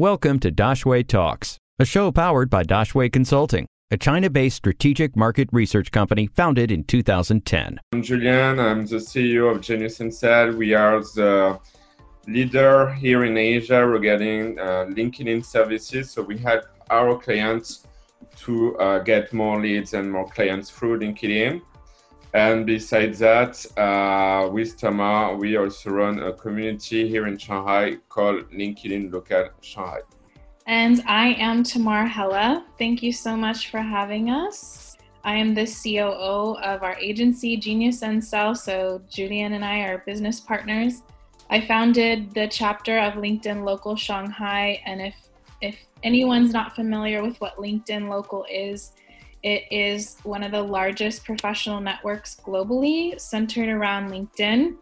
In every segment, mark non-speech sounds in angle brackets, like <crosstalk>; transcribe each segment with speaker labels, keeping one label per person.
Speaker 1: Welcome to Daxue Talks, a show powered by Daxue Consulting, a China based strategic market research company founded in 2010.
Speaker 2: I'm Julian, I'm the CEO of Genius Incel. We are the leader here in Asia regarding uh, LinkedIn services. So we help our clients to uh, get more leads and more clients through LinkedIn. And besides that, uh, with Tama, we also run a community here in Shanghai called LinkedIn Local Shanghai.
Speaker 3: And I am Tamar Hella. Thank you so much for having us. I am the COO of our agency, Genius Incel. So Julian and I are business partners. I founded the chapter of LinkedIn Local Shanghai. And if if anyone's not familiar with what LinkedIn Local is, it is one of the largest professional networks globally centered around LinkedIn.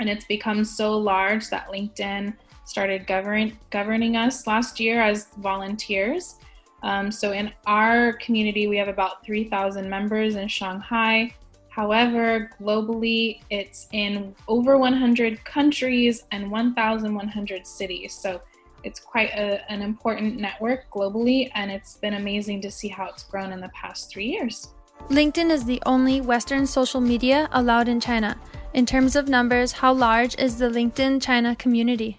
Speaker 3: And it's become so large that LinkedIn started govern- governing us last year as volunteers. Um, so in our community, we have about 3,000 members in Shanghai. However, globally, it's in over 100 countries and 1,100 cities. So it's quite a, an important network globally, and it's been amazing to see how it's grown in the past three years.
Speaker 4: LinkedIn is the only Western social media allowed in China. In terms of numbers, how large is the LinkedIn China community?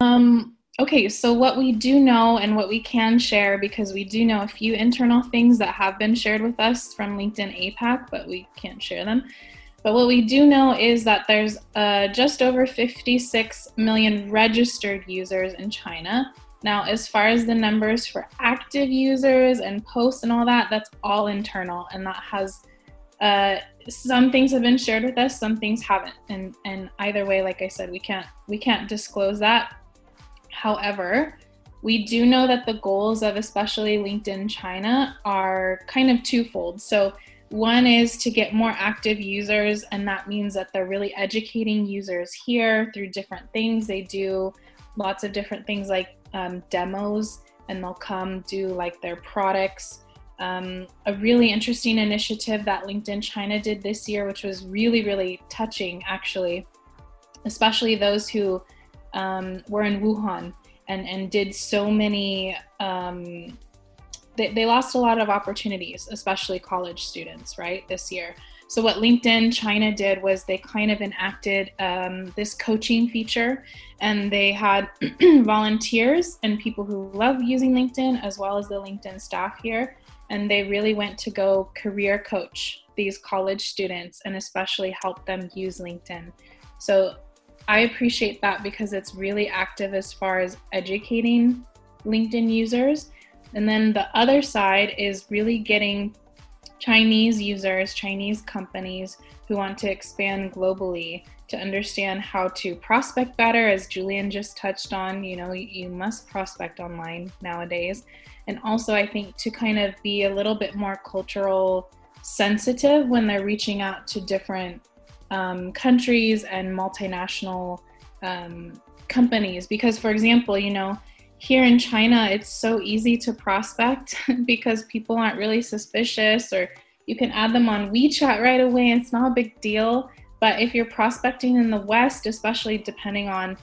Speaker 3: Um, okay, so what we do know and what we can share, because we do know a few internal things that have been shared with us from LinkedIn APAC, but we can't share them. But what we do know is that there's uh, just over 56 million registered users in China. Now, as far as the numbers for active users and posts and all that, that's all internal, and that has uh, some things have been shared with us, some things haven't, and and either way, like I said, we can't we can't disclose that. However, we do know that the goals of especially LinkedIn China are kind of twofold. So one is to get more active users, and that means that they're really educating users here through different things. They do lots of different things like um, demos, and they'll come do like their products. Um, a really interesting initiative that LinkedIn China did this year, which was really, really touching actually, especially those who um, were in Wuhan and, and did so many um, they, they lost a lot of opportunities, especially college students, right, this year. So, what LinkedIn China did was they kind of enacted um, this coaching feature, and they had <clears throat> volunteers and people who love using LinkedIn, as well as the LinkedIn staff here. And they really went to go career coach these college students and especially help them use LinkedIn. So, I appreciate that because it's really active as far as educating LinkedIn users and then the other side is really getting Chinese users, Chinese companies who want to expand globally to understand how to prospect better as Julian just touched on, you know, you must prospect online nowadays. And also I think to kind of be a little bit more cultural sensitive when they're reaching out to different um, countries and multinational um, companies because for example you know here in China, it's so easy to prospect <laughs> because people aren't really suspicious, or you can add them on WeChat right away. It's not a big deal. But if you're prospecting in the West, especially depending on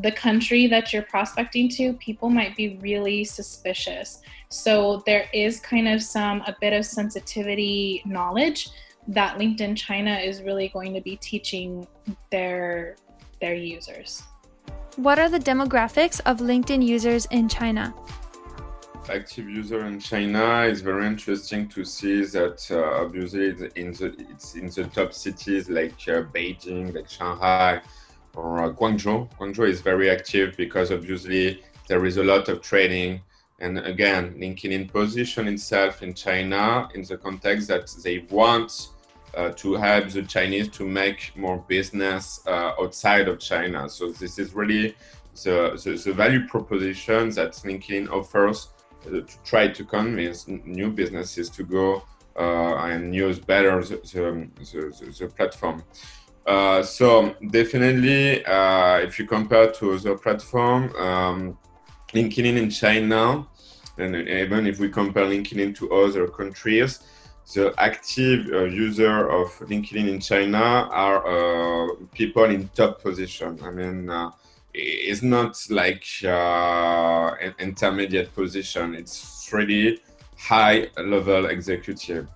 Speaker 3: the country that you're prospecting to, people might be really suspicious. So there is kind of some, a bit of sensitivity knowledge that LinkedIn China is really going to be teaching their their users.
Speaker 4: What are the demographics of LinkedIn users in China?
Speaker 2: Active user in China is very interesting to see that uh, obviously in the it's in the top cities like uh, Beijing, like Shanghai, or uh, Guangzhou. Guangzhou is very active because obviously there is a lot of trading. And again, LinkedIn position itself in China in the context that they want uh, to help the Chinese to make more business uh, outside of China. So this is really the, the, the value proposition that LinkedIn offers uh, to try to convince new businesses to go uh, and use better the, the, the, the platform. Uh, so definitely, if you compare to other platform, um, LinkedIn in China, and even if we compare LinkedIn to other countries, the active uh, user of LinkedIn in China are uh, people in top position. I mean, uh, is not like uh, an intermediate position. It's really high level executive.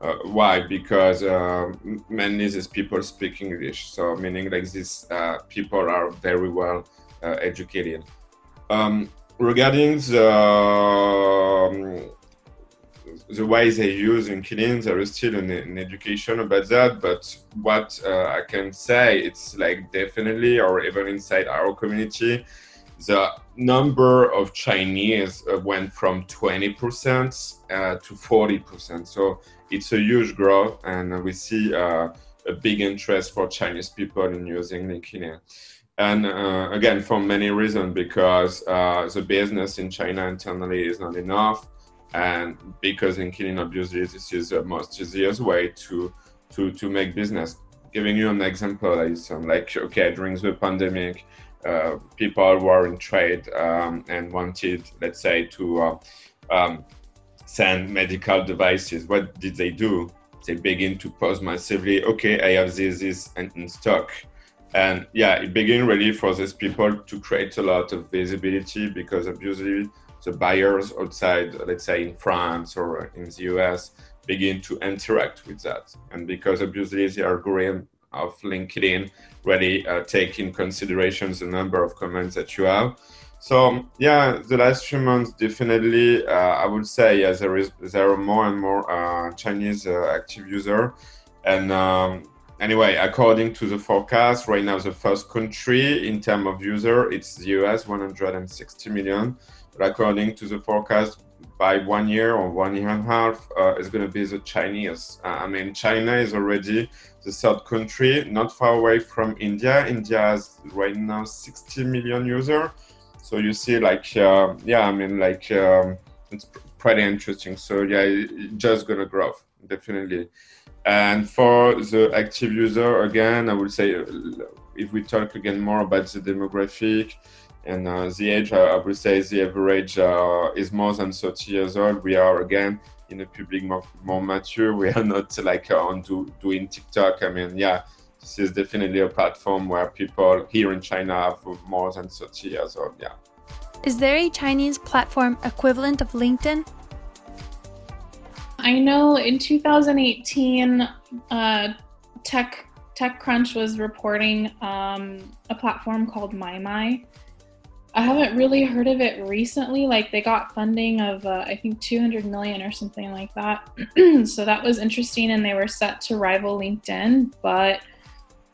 Speaker 2: Uh, why? Because uh, mainly these people speak English, so meaning like these people are very well educated. Um, regarding the um, the way they use LinkedIn, there is still an, an education about that. But what uh, I can say, it's like definitely, or even inside our community, the number of Chinese uh, went from 20% uh, to 40%. So it's a huge growth, and we see uh, a big interest for Chinese people in using LinkedIn. And uh, again, for many reasons, because uh, the business in China internally is not enough, and because in killing obviously this is the most easiest way to to to make business. Giving you an example, is um, like okay, during the pandemic, uh, people were in trade um, and wanted, let's say, to uh, um, send medical devices. What did they do? They begin to post massively. Okay, I have this, this, and in stock. And yeah, it began really for these people to create a lot of visibility because obviously the buyers outside, let's say in France or in the US, begin to interact with that. And because obviously the algorithm of LinkedIn really uh, take in consideration the number of comments that you have. So yeah, the last few months definitely, uh, I would say yeah, there is there are more and more uh, Chinese uh, active user, and um, anyway, according to the forecast, right now the first country in terms of user it's the US, 160 million, according to the forecast, by one year or one year and a half, uh, it's going to be the Chinese. Uh, I mean, China is already the third country, not far away from India. India has right now 60 million users. So you see, like, uh, yeah, I mean, like, um, it's pretty interesting. So yeah, just gonna grow definitely. And for the active user, again, I would say, uh, if we talk again more about the demographic and uh, the age, I would say the average uh, is more than 30 years old. We are again in a public more, more mature. We are not like uh, on do, doing TikTok. I mean, yeah, this is definitely a platform where people here in China have more than 30 years old. Yeah.
Speaker 4: Is there a Chinese platform equivalent of LinkedIn?
Speaker 3: I know in 2018, uh, Tech TechCrunch was reporting um, a platform called MaiMai I haven't really heard of it recently. Like they got funding of uh, I think 200 million or something like that. <clears throat> so that was interesting, and they were set to rival LinkedIn. But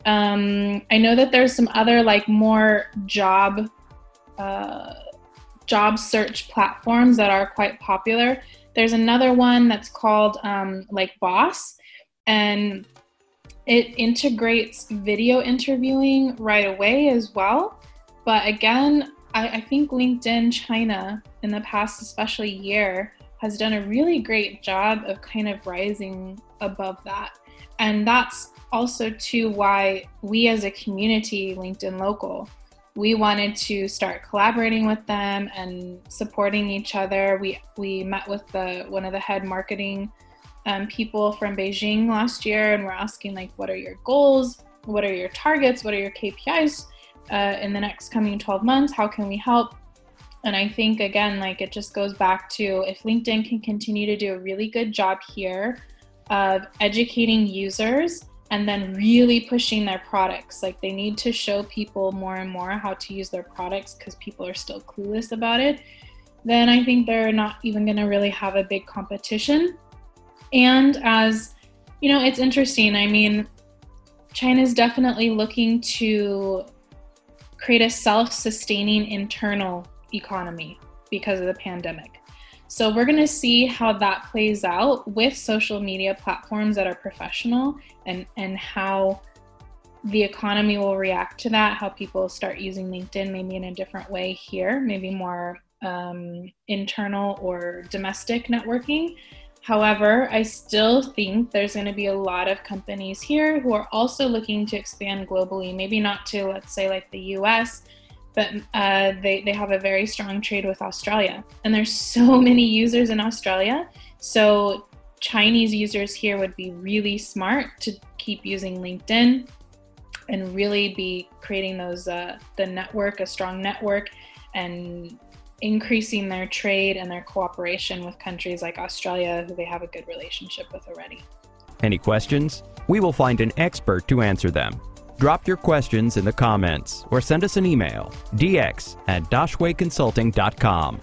Speaker 3: um, I know that there's some other like more job uh, job search platforms that are quite popular. There's another one that's called um, like Boss, and it integrates video interviewing right away as well. But again, I, I think LinkedIn China in the past, especially year, has done a really great job of kind of rising above that. And that's also too why we as a community, LinkedIn Local, we wanted to start collaborating with them and supporting each other. We we met with the one of the head marketing um, people from Beijing last year, and we're asking like, what are your goals? What are your targets? What are your KPIs? Uh, in the next coming 12 months? How can we help? And I think, again, like it just goes back to if LinkedIn can continue to do a really good job here of educating users and then really pushing their products. Like they need to show people more and more how to use their products because people are still clueless about it. Then I think they're not even going to really have a big competition. And as you know, it's interesting. I mean, China's definitely looking to create a self sustaining internal economy because of the pandemic. So, we're going to see how that plays out with social media platforms that are professional and, and how the economy will react to that, how people start using LinkedIn maybe in a different way here, maybe more um, internal or domestic networking. However, I still think there's going to be a lot of companies here who are also looking to expand globally, maybe not to, let's say, like the US, but uh, they, they have a very strong trade with Australia. And there's so <laughs> many users in Australia. So Chinese users here would be really smart to keep using LinkedIn. and really be creating those uh, the network, a strong network, and increasing their trade and their cooperation with countries like Australia, who they have a good relationship with already.
Speaker 1: Any questions? We will find an expert to answer them. Drop your questions in the comments or send us an email dx at daxueconsulting.com.